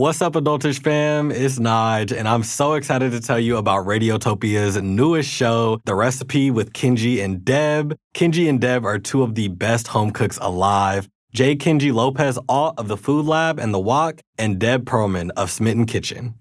What's up, Adultish fam? It's Nige, and I'm so excited to tell you about Radiotopia's newest show, The Recipe with Kenji and Deb. Kenji and Deb are two of the best home cooks alive. Jay Kenji Lopez Alt of the Food Lab and The Wok, and Deb Perelman of Smitten Kitchen.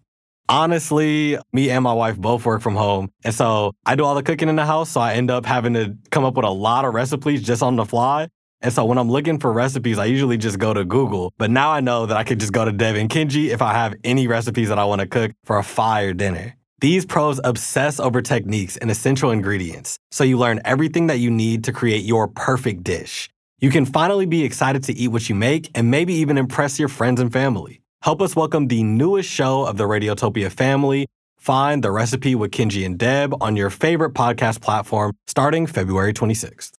Honestly, me and my wife both work from home. And so I do all the cooking in the house. So I end up having to come up with a lot of recipes just on the fly. And so when I'm looking for recipes, I usually just go to Google. But now I know that I could just go to Deb and Kenji if I have any recipes that I want to cook for a fire dinner. These pros obsess over techniques and essential ingredients, so you learn everything that you need to create your perfect dish. You can finally be excited to eat what you make and maybe even impress your friends and family. Help us welcome the newest show of the Radiotopia family. Find the recipe with Kenji and Deb on your favorite podcast platform starting February 26th.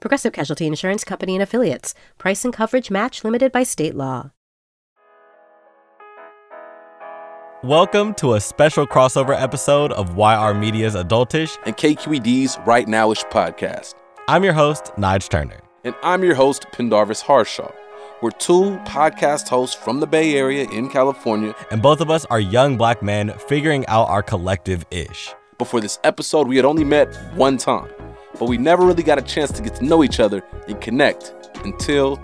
Progressive Casualty Insurance Company and Affiliates. Price and coverage match limited by state law. Welcome to a special crossover episode of YR Media's Adultish and KQED's Right Nowish podcast. I'm your host, Nige Turner. And I'm your host, Pendarvis Harshaw. We're two podcast hosts from the Bay Area in California. And both of us are young black men figuring out our collective ish. Before this episode, we had only met one time but we never really got a chance to get to know each other and connect until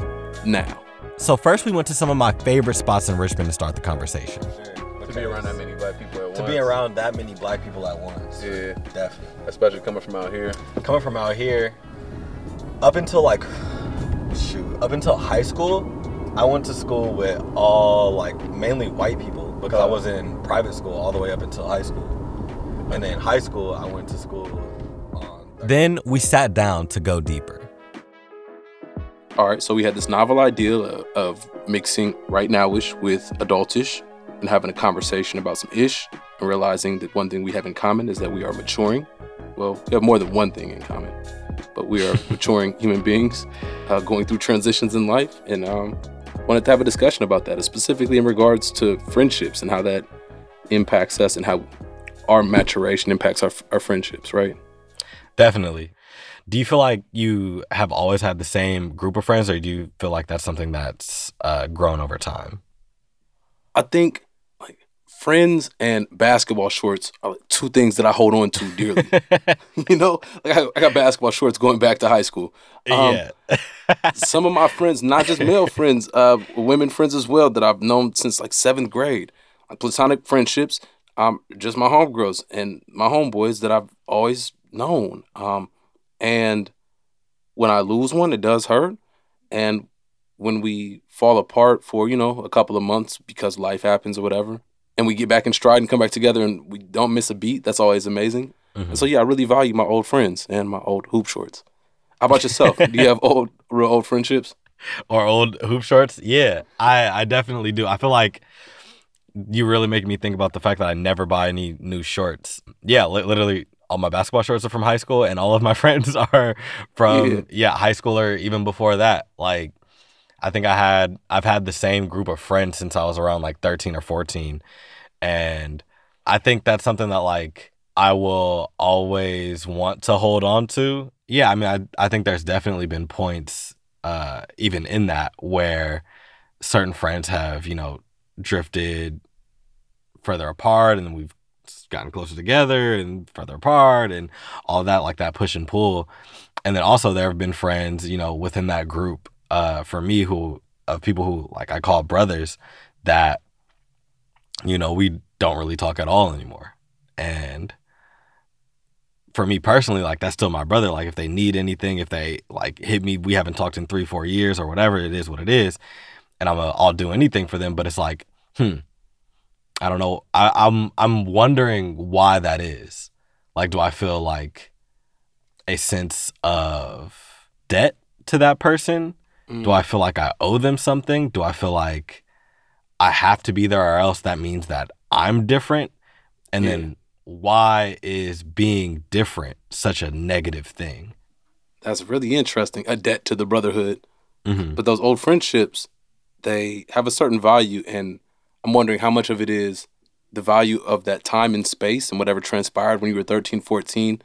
now. So first we went to some of my favorite spots in Richmond to start the conversation. To be around that many black people at once. To be around that many black people at once. Yeah. Definitely. Especially coming from out here. Coming from out here, up until like, shoot, up until high school, I went to school with all like mainly white people because I was in private school all the way up until high school. And then high school, I went to school then we sat down to go deeper. All right, so we had this novel idea of, of mixing right nowish with adultish and having a conversation about some ish and realizing that one thing we have in common is that we are maturing. Well, we have more than one thing in common, but we are maturing human beings uh, going through transitions in life and um, wanted to have a discussion about that, specifically in regards to friendships and how that impacts us and how our maturation impacts our, our friendships, right? Definitely. Do you feel like you have always had the same group of friends, or do you feel like that's something that's uh, grown over time? I think like friends and basketball shorts are like two things that I hold on to dearly. you know, like I, I, got basketball shorts going back to high school. Um, yeah. some of my friends, not just male friends, uh, women friends as well, that I've known since like seventh grade, like platonic friendships. Um, just my homegirls and my homeboys that I've always known. Um, and when I lose one, it does hurt. And when we fall apart for, you know, a couple of months because life happens or whatever, and we get back in stride and come back together and we don't miss a beat, that's always amazing. Mm-hmm. And so, yeah, I really value my old friends and my old hoop shorts. How about yourself? do you have old, real old friendships? Or old hoop shorts? Yeah, I, I definitely do. I feel like you really make me think about the fact that I never buy any new shorts. Yeah, li- literally all my basketball shorts are from high school and all of my friends are from yeah. yeah, high school or even before that. Like I think I had I've had the same group of friends since I was around like 13 or 14 and I think that's something that like I will always want to hold on to. Yeah, I mean I I think there's definitely been points uh even in that where certain friends have, you know, drifted further apart and we've gotten closer together and further apart and all that like that push and pull. And then also there have been friends you know within that group uh for me who of people who like i call brothers that you know we don't really talk at all anymore. And for me personally like that's still my brother. Like if they need anything if they like hit me we haven't talked in three four years or whatever it is what it is. And i'm a, i'll do anything for them but it's like hmm I don't know. I, I'm I'm wondering why that is. Like, do I feel like a sense of debt to that person? Mm. Do I feel like I owe them something? Do I feel like I have to be there or else that means that I'm different? And Yeah. then why is being different such a negative thing? That's really interesting. A debt to the brotherhood. Mm-hmm. But those old friendships, they have a certain value. And I'm wondering how much of it is the value of that time and space and whatever transpired when you were 13, 14,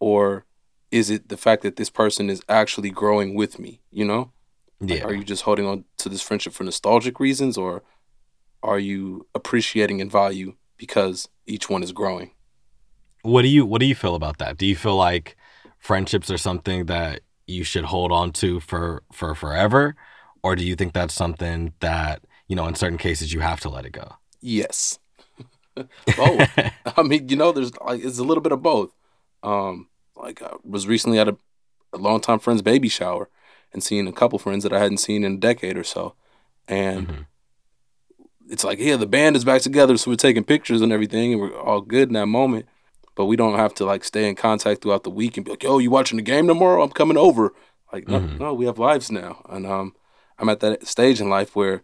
or is it the fact that this person is actually growing with me, you know? Like, Yeah. Are you just holding on to this friendship for nostalgic reasons, or are you appreciating and value because each one is growing? What do you what do you feel about that? Do you feel like friendships are something that you should hold on to for for forever, or do you think that's something that you know in certain cases you have to let it go? Yes, both. I mean, you know, there's like it's a little bit of both. Um, like I was recently at a, a longtime friend's baby shower and seeing a couple friends that I hadn't seen in a decade or so, and Mhm. it's like, yeah, the band is back together, so we're taking pictures and everything, and we're all good in that moment. But we don't have to like stay in contact throughout the week and be like, yo, you watching the game tomorrow? I'm coming over. Like, no, Mhm. no, we have lives now, and um, I'm at that stage in life where,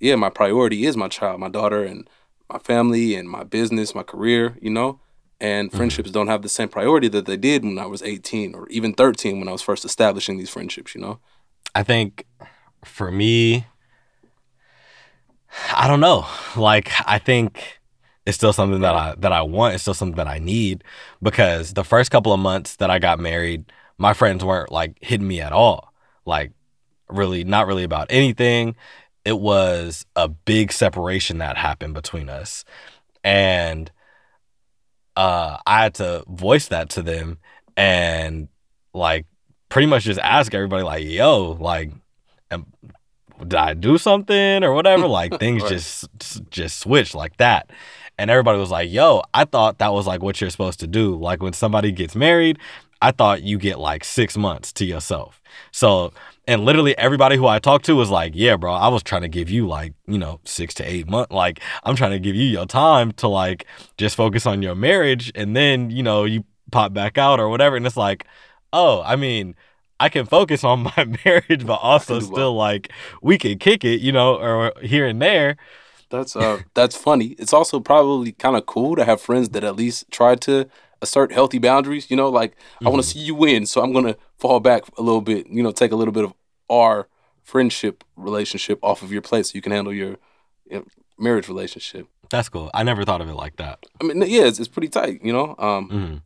yeah, my priority is my child, my daughter, and my family, and my business, my career, you know. And mm-hmm. friendships don't have the same priority that they did when I was 18 or even 13 when I was first establishing these friendships, you know. I think for me, I don't know. Like I think it's still something that I that I want. It's still something that I need because the first couple of months that I got married, my friends weren't like hitting me at all. Like really, not really about anything. It was a big separation that happened between us, and uh, I had to voice that to them and like pretty much just ask everybody like, "Yo, like, am, did I do something or whatever?" Like things Right. just just switched like that, and everybody was like, "Yo, I thought that was like what you're supposed to do. Like when somebody gets married, I thought you get like six months to yourself." So. And literally everybody who I talked to was like, "Yeah, bro, I was trying to give you like, you know, 6 to 8 months. Like I'm trying to give you your time to like just focus on your marriage and then, you know, you pop back out or whatever." And it's like, "Oh, I mean, I can focus on my marriage but also still like we can kick it, you know, or here and there." That's uh that's funny. It's also probably kind of cool to have friends that at least try to assert healthy boundaries. You know, like I want to see you win, so I'm gonna fall back a little bit. You know, take a little bit of our friendship relationship off of your plate, so you can handle your, your marriage relationship. That's cool. I never thought of it like that. I mean, yeah, it's, it's pretty tight. You know, um, Mhm.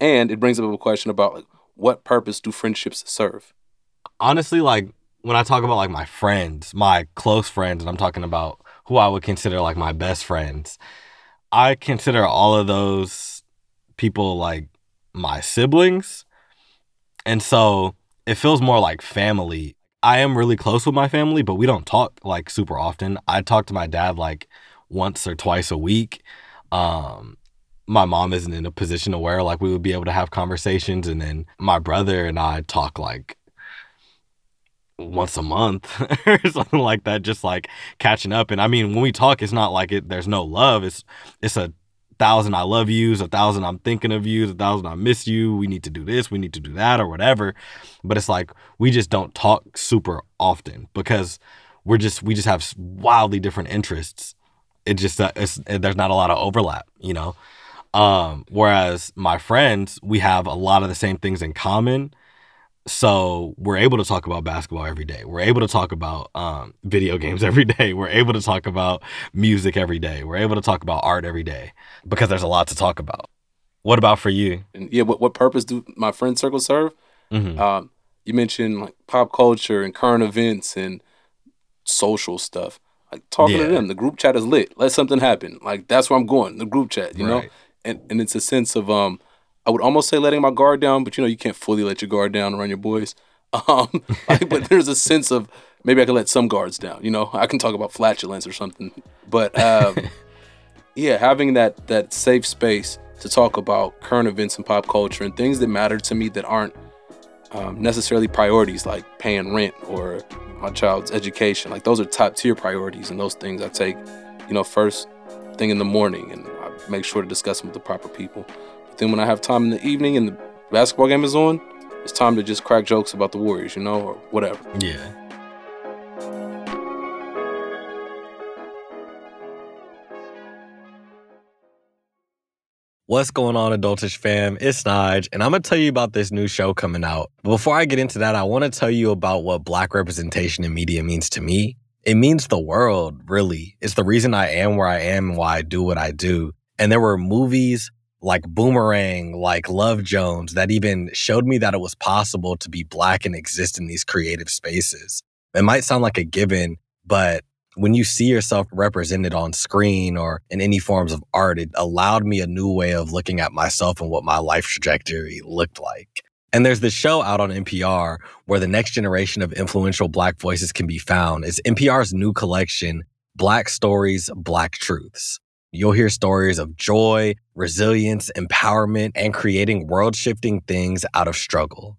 and it brings up a question about like what purpose do friendships serve? honestly like when i talk about like my friends my close friends and i'm talking about who i would consider like my best friends i consider all of those people like my siblings and so it feels more like family. I am really close with my family but we don't talk like super often. I talk to my dad like once or twice a week. Um my mom isn't in a position to where like we would be able to have conversations and then my brother and i talk like once a month or something like that just like catching up. And i mean when we talk it's not like it there's no love. It's it's a thousand i love yous a thousand i'm thinking of yous a thousand i miss you we need to do this we need to do that or whatever. But it's like we just don't talk super often because we're just we just have wildly different interests. It just uh, it's, there's not a lot of overlap you know? Um whereas my friends we have a lot of the same things in common so we're able to talk about basketball every day we're able to talk about um, video games every day we're able to talk about music every day we're able to talk about art every day because there's a lot to talk about what about for you And yeah, what what purpose do my friend circle serve? Mhm. Um, you mentioned like pop culture and current events and social stuff. Like talking Yeah. to them, the group chat is lit. Let something happen. Like that's where I'm going. The group chat, you know. And and it's a sense of um, I would almost say letting my guard down, but you know you can't fully let your guard down around your boys. Um, like, but there's a sense of maybe I can let some guards down. You know, I can talk about flatulence or something. But um, yeah, having that that safe space to talk about current events and pop culture and things that matter to me that aren't um, necessarily priorities like paying rent or my child's education. Like those are top tier priorities, and those things I take, you know, first thing in the morning, and I make sure to discuss them with the proper people. Then when I have time in the evening and the basketball game is on, it's time to just crack jokes about the Warriors, you know, or whatever. yeah What's going on, Adultish fam? It's Nige, and I'm gonna tell you about this new show coming out. Before I get into that, I wanna tell you about what Black representation in media means to me. It means the world, really. It's the reason I am where I am and why I do what I do. And there were movies like Boomerang, like Love Jones, that even showed me that it was possible to be Black and exist in these creative spaces. It might sound like a given, but when you see yourself represented on screen or in any forms of art, it allowed me a new way of looking at myself and what my life trajectory looked like. And there's this show out on NPR where the next generation of influential Black voices can be found. It's NPR's new collection, Black Stories, Black Truths. You'll hear stories of joy, resilience, empowerment, and creating world shifting things out of struggle.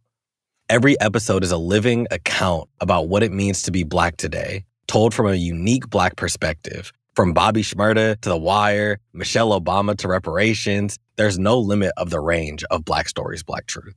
Every episode is a living account about what it means to be Black today told from a unique Black perspective. From Bobby Shmurda to The Wire, Michelle Obama to reparations, there's no limit of the range of Black stories, Black truth.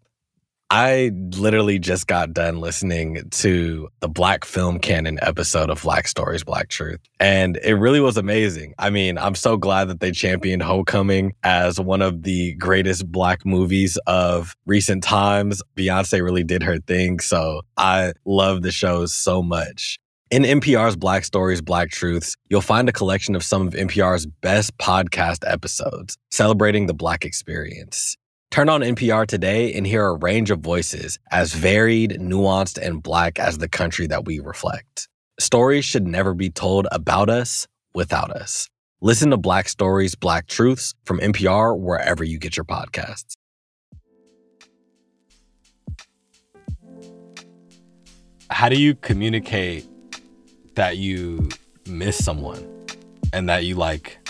I literally just got done listening to the Black Film Canon episode of Black Stories, Black Truth, and it really was amazing. I mean, I'm so glad that they championed Homecoming as one of the greatest Black movies of recent times. Beyonce really did her thing, so I love the show so much. In NPR's Black Stories, Black Truths, you'll find a collection of some of NPR's best podcast episodes celebrating the Black experience. Turn on NPR today and hear a range of voices as varied, nuanced, and Black as the country that we reflect. Stories should never be told about us without us. Listen to Black Stories, Black Truths from NPR wherever you get your podcasts. How do you communicate that you miss someone and that you like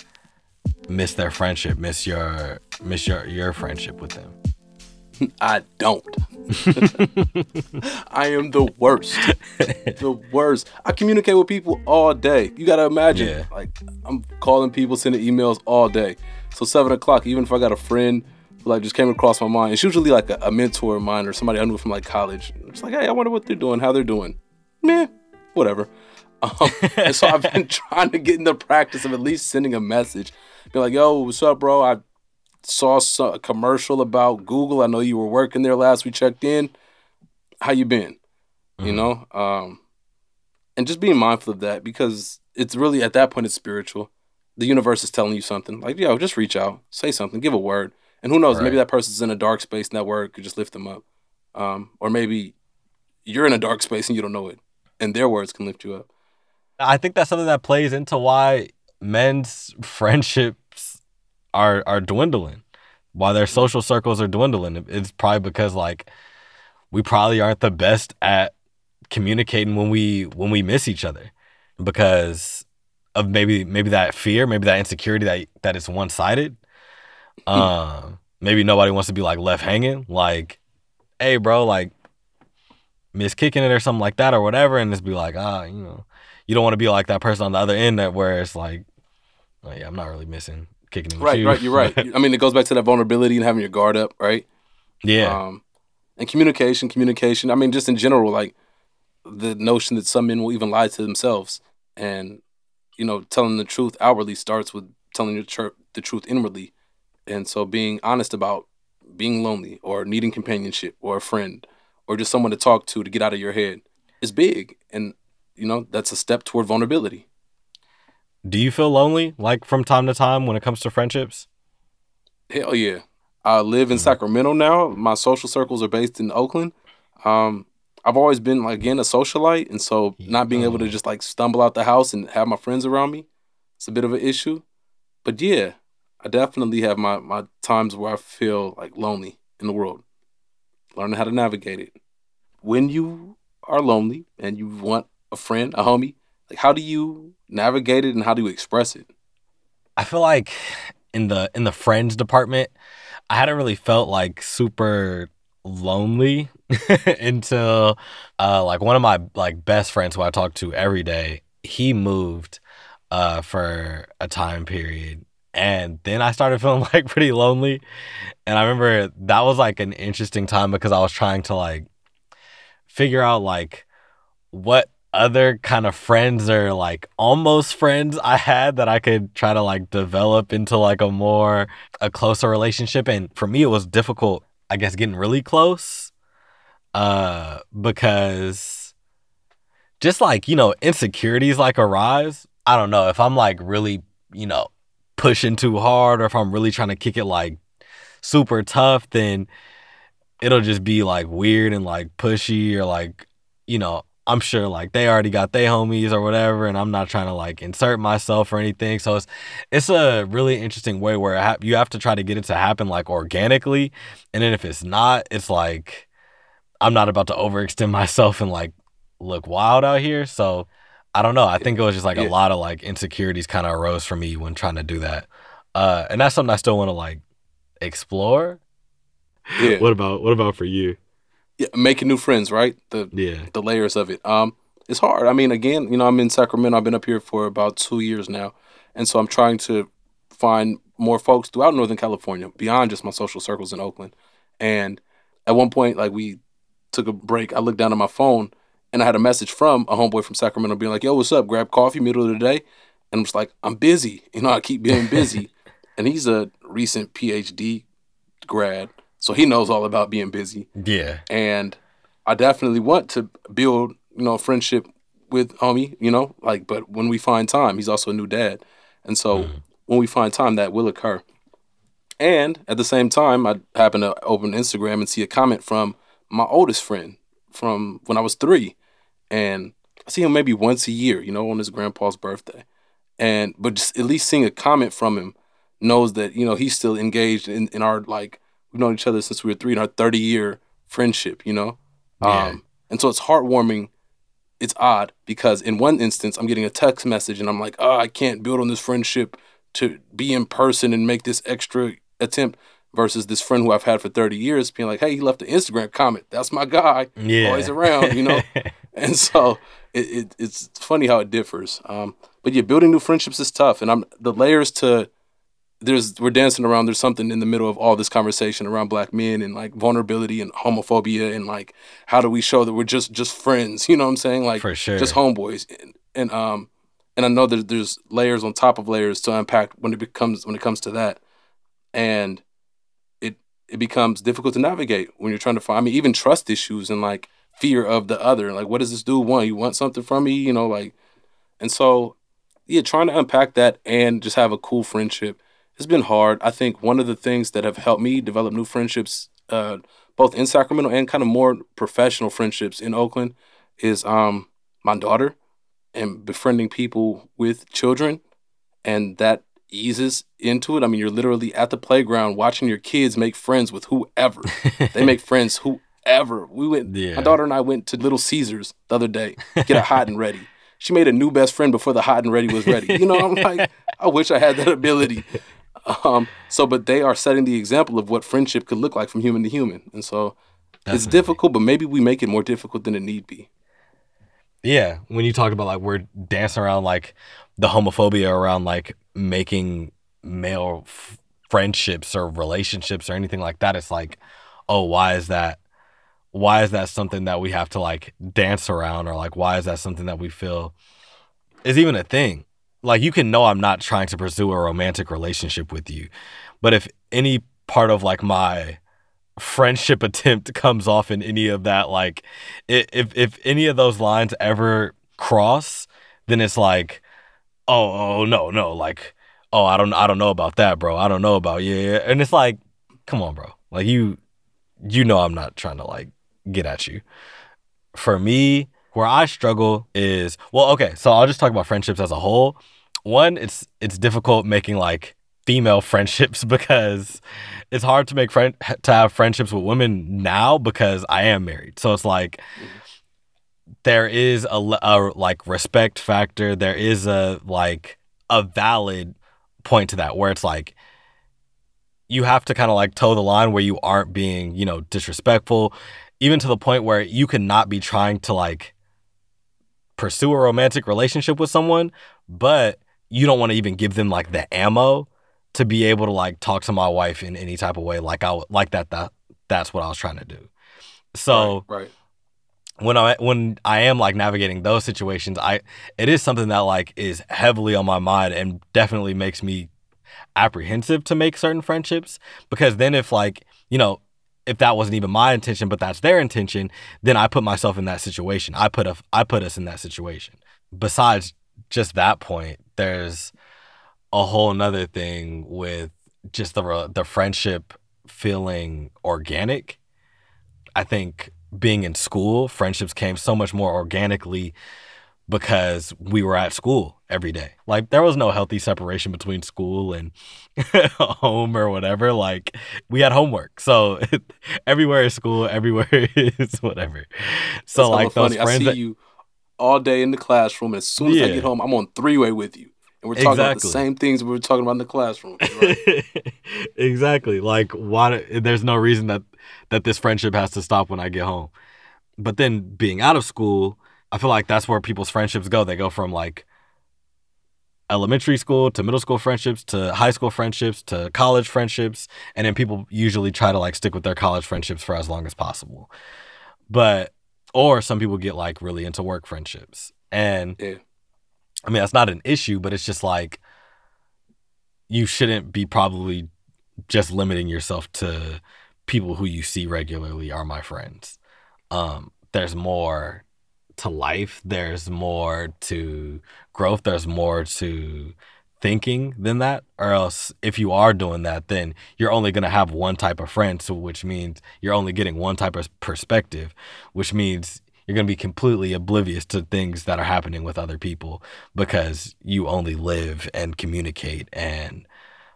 miss their friendship, miss your miss your your friendship with them? I don't. I am the worst. the worst. I communicate with people all day. You gotta imagine, Yeah. like I'm calling people, sending emails all day. So seven o'clock, even if I got a friend who like just came across my mind, it's usually like a, a mentor of mine or somebody I knew from like college. It's like, hey, I wonder what they're doing, how they're doing. Meh, whatever. Um, and so I've been trying to get in the practice of at least sending a message. Be like, yo, what's up, bro? I saw a commercial about Google. I know you were working there last we checked in. How you been? You know, um, and just being mindful of that because it's really at that point it's spiritual. The universe is telling you something. Like, yo, just reach out, say something, give a word, and who knows? Maybe Right. that person's in a dark space, and that word could just lift them up. Um, or maybe you're in a dark space and you don't know it, and their words can lift you up. I think that's something that plays into why men's friendships are are dwindling. Why their social circles are dwindling. It's probably because like we probably aren't the best at communicating when we when we miss each other because of maybe maybe that fear, maybe that insecurity that that it's one sided. Um, maybe nobody wants to be like left hanging. Like, hey, bro, like miss kicking it or something like that or whatever, and just be like, ah, you know, you don't want to be like that person on the other end that where it's like, oh yeah, I'm not really missing kicking Right, right, you're right. I mean, it goes back to that vulnerability and having your guard up, right? yeah, Um, and communication, communication. I mean, just in general, like the notion that some men will even lie to themselves, and you know, telling the truth outwardly starts with telling tr- the truth inwardly, and so being honest about being lonely or needing companionship or a friend or just someone to talk to to get out of your head is big, and you know that's a step toward vulnerability. Do you feel lonely like from time to time when it comes to friendships? Hell yeah. I live in Sacramento now. My social circles are based in Oakland. Um, I've always been like again a socialite, and so not being able to just like stumble out the house and have my friends around me, it's a bit of an issue. But yeah, I definitely have my my times where I feel like lonely in the world. Learning how to navigate it. When you are lonely and you want a friend, a homie, like how do you navigate it and how do you express it? I feel like in the in the friends department, I hadn't really felt like super lonely until uh like one of my like best friends who I talk to every day, he moved uh for a time period and then I started feeling like pretty lonely. And I remember that was like an interesting time because I was trying to like figure out like what other kind of friends or like almost friends I had that I could try to like develop into like a more a closer relationship. And for me it was difficult I guess getting really close uh because just like you know insecurities like arise. I don't know if I'm like really you know pushing too hard or if I'm really trying to kick it like super tough then it'll just be like weird and like pushy or like you know I'm sure like they already got their homies or whatever, and I'm not trying to like insert myself or anything. So it's it's a really interesting way where ha- you have to try to get it to happen like organically, and then if it's not, it's like I'm not about to overextend myself and like look wild out here. So I don't know. I think it was just like Yeah. a lot of like insecurities kind of arose for me when trying to do that, uh, and that's something I still want to like explore. Yeah. What about what about for you? Yeah, making new friends, right? The Yeah. the layers of it. Um, it's hard. I mean, again, you know, I'm in Sacramento. I've been up here for about two years now, and so I'm trying to find more folks throughout Northern California beyond just my social circles in Oakland. And at one point, like we took a break, I looked down at my phone and I had a message from a homeboy from Sacramento being like, "Yo, what's up? Grab coffee middle of the day." And I'm just like, "I'm busy." You know, I keep being busy. and he's a recent PhD grad, so he knows all about being busy Yeah. and I definitely want to build, you know, a friendship with homie, you know, like. But when we find time, he's also a new dad, and so mm-hmm. when we find time, that will occur. And at the same time, I happen to open Instagram and see a comment from my oldest friend from when I was three, and I see him maybe once a year, you know, on his grandpa's birthday, and but just at least seeing a comment from him knows that you know he's still engaged in, in our like we've known each other since we were three in our 30 year friendship you know Yeah. um and so it's heartwarming it's odd because in one instance i'm getting a text message and i'm like oh i can't build on this friendship to be in person and make this extra attempt versus this friend who i've had for 30 years being like hey he left an instagram comment that's my guy Yeah. always around you know and so it, it it's funny how it differs. Um, but yeah, building new friendships is tough, and I'm the layers to there's we're dancing around. There's something in the middle of all this conversation around black men and like vulnerability and homophobia and like how do we show that we're just just friends? You know what I'm saying? Like For sure. just homeboys. And, and um and I know that there's layers on top of layers to unpack when it becomes when it comes to that, and it it becomes difficult to navigate when you're trying to find. I mean, even trust issues and like fear of the other. Like, what does this dude want? You want something from me? You know, like, and so yeah, trying to unpack that and just have a cool friendship. It's been hard. I think one of the things that have helped me develop new friendships, uh, both in Sacramento and kind of more professional friendships in Oakland, is um my daughter and befriending people with children, and that eases into it. I mean, you're literally at the playground watching your kids make friends with whoever. they make friends whoever. We went. Yeah. My daughter and I went to Little Caesars the other day. Get a hot and ready. She made a new best friend before the hot and ready was ready. You know, I'm like, I wish I had that ability. Um, so, but they are setting the example of what friendship could look like from human to human, and so it's difficult. But maybe we make it more difficult than it need be. Yeah, when you talk about like we're dancing around like the homophobia around like making male f- friendships or relationships or anything like that, it's like, oh, why is that? Why is that something that we have to like dance around, or like why is that something that we feel is even a thing? Like you can know I'm not trying to pursue a romantic relationship with you, but if any part of like my friendship attempt comes off in any of that like if if any of those lines ever cross then it's like oh oh no no like oh i don't i don't know about that bro. I don't know about yeah, yeah. And it's like come on bro. Like you you know i'm not trying to like get at you. For me where i struggle is well okay so i'll just talk about friendships as a whole one it's it's difficult making like female friendships because it's hard to make friend to have friendships with women now because I am married. So it's like there is a, a like respect factor. There is a like a valid point to that where it's like you have to kind of like toe the line where you aren't being you know disrespectful, even to the point where you cannot be trying to like pursue a romantic relationship with someone, but you don't want to even give them like the ammo to be able to like talk to my wife in any type of way like I like that that that's what I was trying to do. So right, right. when I when I am like navigating those situations, I it is something that like is heavily on my mind and definitely makes me apprehensive to make certain friendships because then if like, you know, if that wasn't even my intention but that's their intention, then I put myself in that situation. I put a I put us in that situation. Besides just that point, there's a whole nother thing with just the the friendship feeling organic. I think being in school, friendships came so much more organically because we were at school every day. Like there was no healthy separation between school and home or whatever. Like we had homework. So everywhere is school, everywhere is whatever. So That's like those funny. I friends see that, you all day in the classroom, and as soon as I get home, I'm on three way with you, and we're talking about the same things we were talking about in the classroom. Right? exactly. Like why there's no reason that that this friendship has to stop when I get home. But then being out of school, I feel like that's where people's friendships go. They go from like elementary school to middle school friendships to high school friendships to college friendships and then people usually try to like stick with their college friendships for as long as possible. But or some people get like really into work friendships. And Yeah. I mean, that's not an issue, but it's just like you shouldn't be probably just limiting yourself to people who you see regularly are my friends. Um, there's more to life. There's more to growth. There's more to thinking than that. Or else, if you are doing that, then you're only going to have one type of friend. So, which means you're only getting one type of perspective, which means you're going to be completely oblivious to things that are happening with other people because you only live and communicate and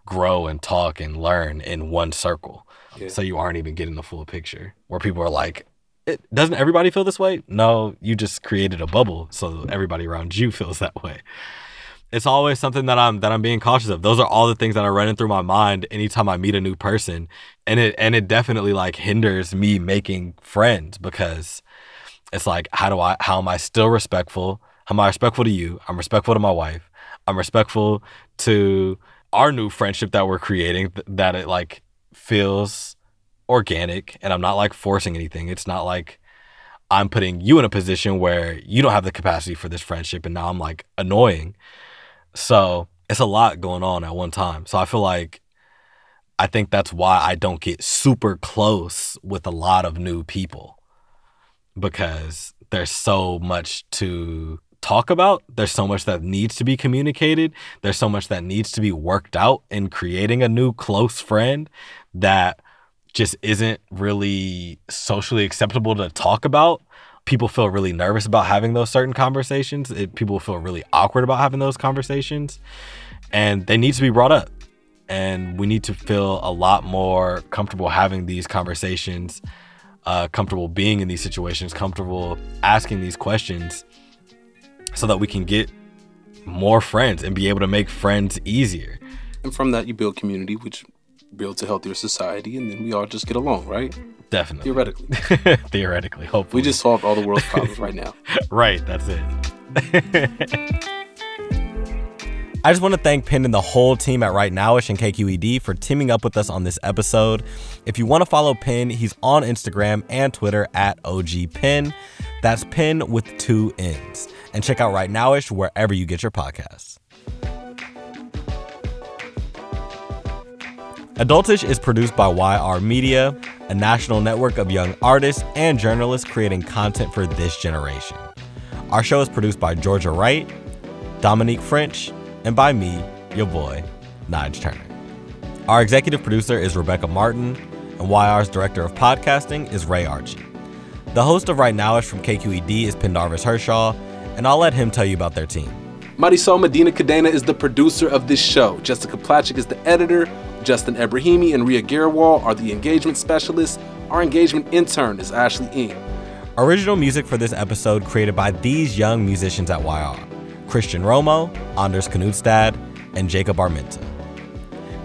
grow and talk and learn in one circle. Yeah. So you aren't even getting the full picture where people are like, it, doesn't everybody feel this way? No, you just created a bubble so everybody around you feels that way. It's always something that I'm that I'm being cautious of. Those are all the things that are running through my mind anytime I meet a new person. And it and it definitely like hinders me making friends because it's like how do I how am I still respectful? How am I respectful to you? I'm respectful to my wife. I'm respectful to our new friendship that we're creating th- that it like feels organic and I'm not like forcing anything. It's not like I'm putting you in a position where you don't have the capacity for this friendship and now I'm like annoying. So it's a lot going on at one time. So I feel like I think that's why I don't get super close with a lot of new people because there's so much to talk about. There's so much that needs to be communicated. There's so much that needs to be worked out in creating a new close friend that just isn't really socially acceptable to talk about. People feel really nervous about having those certain conversations. It, people feel really awkward about having those conversations, and they need to be brought up. And we need to feel a lot more comfortable having these conversations, uh, comfortable being in these situations, comfortable asking these questions, so that we can get more friends and be able to make friends easier. and from that, you build community, which builds a healthier society, and then we all just get along, right? Definitely. Theoretically, Theoretically, hopefully. we just solved all the world's problems right now. Right, that's it. I just want to thank Penn and the whole team at Right Nowish and KQED for teaming up with us on this episode. If you want to follow Penn, he's on Instagram and Twitter at OG Penn. That's Penn with two N's. And check out Right Nowish wherever you get your podcasts. Adultish is produced by YR Media, a national network of young artists and journalists creating content for this generation. Our show is produced by Georgia Wright, Dominique French, and by me, your boy, Nige Turner. Our executive producer is Rebecca Martin, and YR's director of podcasting is Ray Archie. The host of Right Nowish from KQED is Pendarvis Harshaw, and I'll let him tell you about their team. Marisol Medina Cadena is the producer of this show. Jessica Placzek is the editor. Justin Ebrahimi and Ria Garewal are the engagement specialists. Our engagement intern is Ashley Ing. Original music for this episode created by these young musicians at YR Christian Romo, Anders Knudstad, and Jacob Armenta.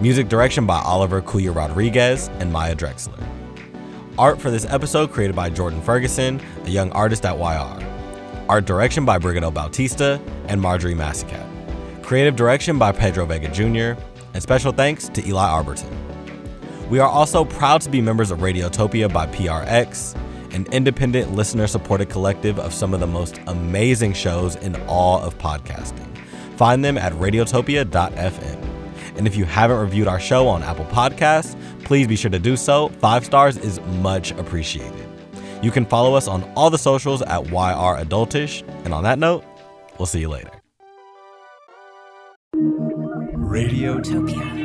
Music direction by Oliver Cuya Rodriguez and Maya Drexler. Art for this episode created by Jordan Ferguson, a young artist at YR. Art direction by Brigado Bautista and Marjorie Massicat. Creative direction by Pedro Vega Jr., and special thanks to Eli Arberton. We are also proud to be members of Radiotopia by PRX, an independent listener supported collective of some of the most amazing shows in all of podcasting. Find them at radiotopia.fm. And if you haven't reviewed our show on Apple Podcasts, please be sure to do so. Five stars is much appreciated. You can follow us on all the socials at YR Adultish. And on that note, we'll see you later. Radiotopia.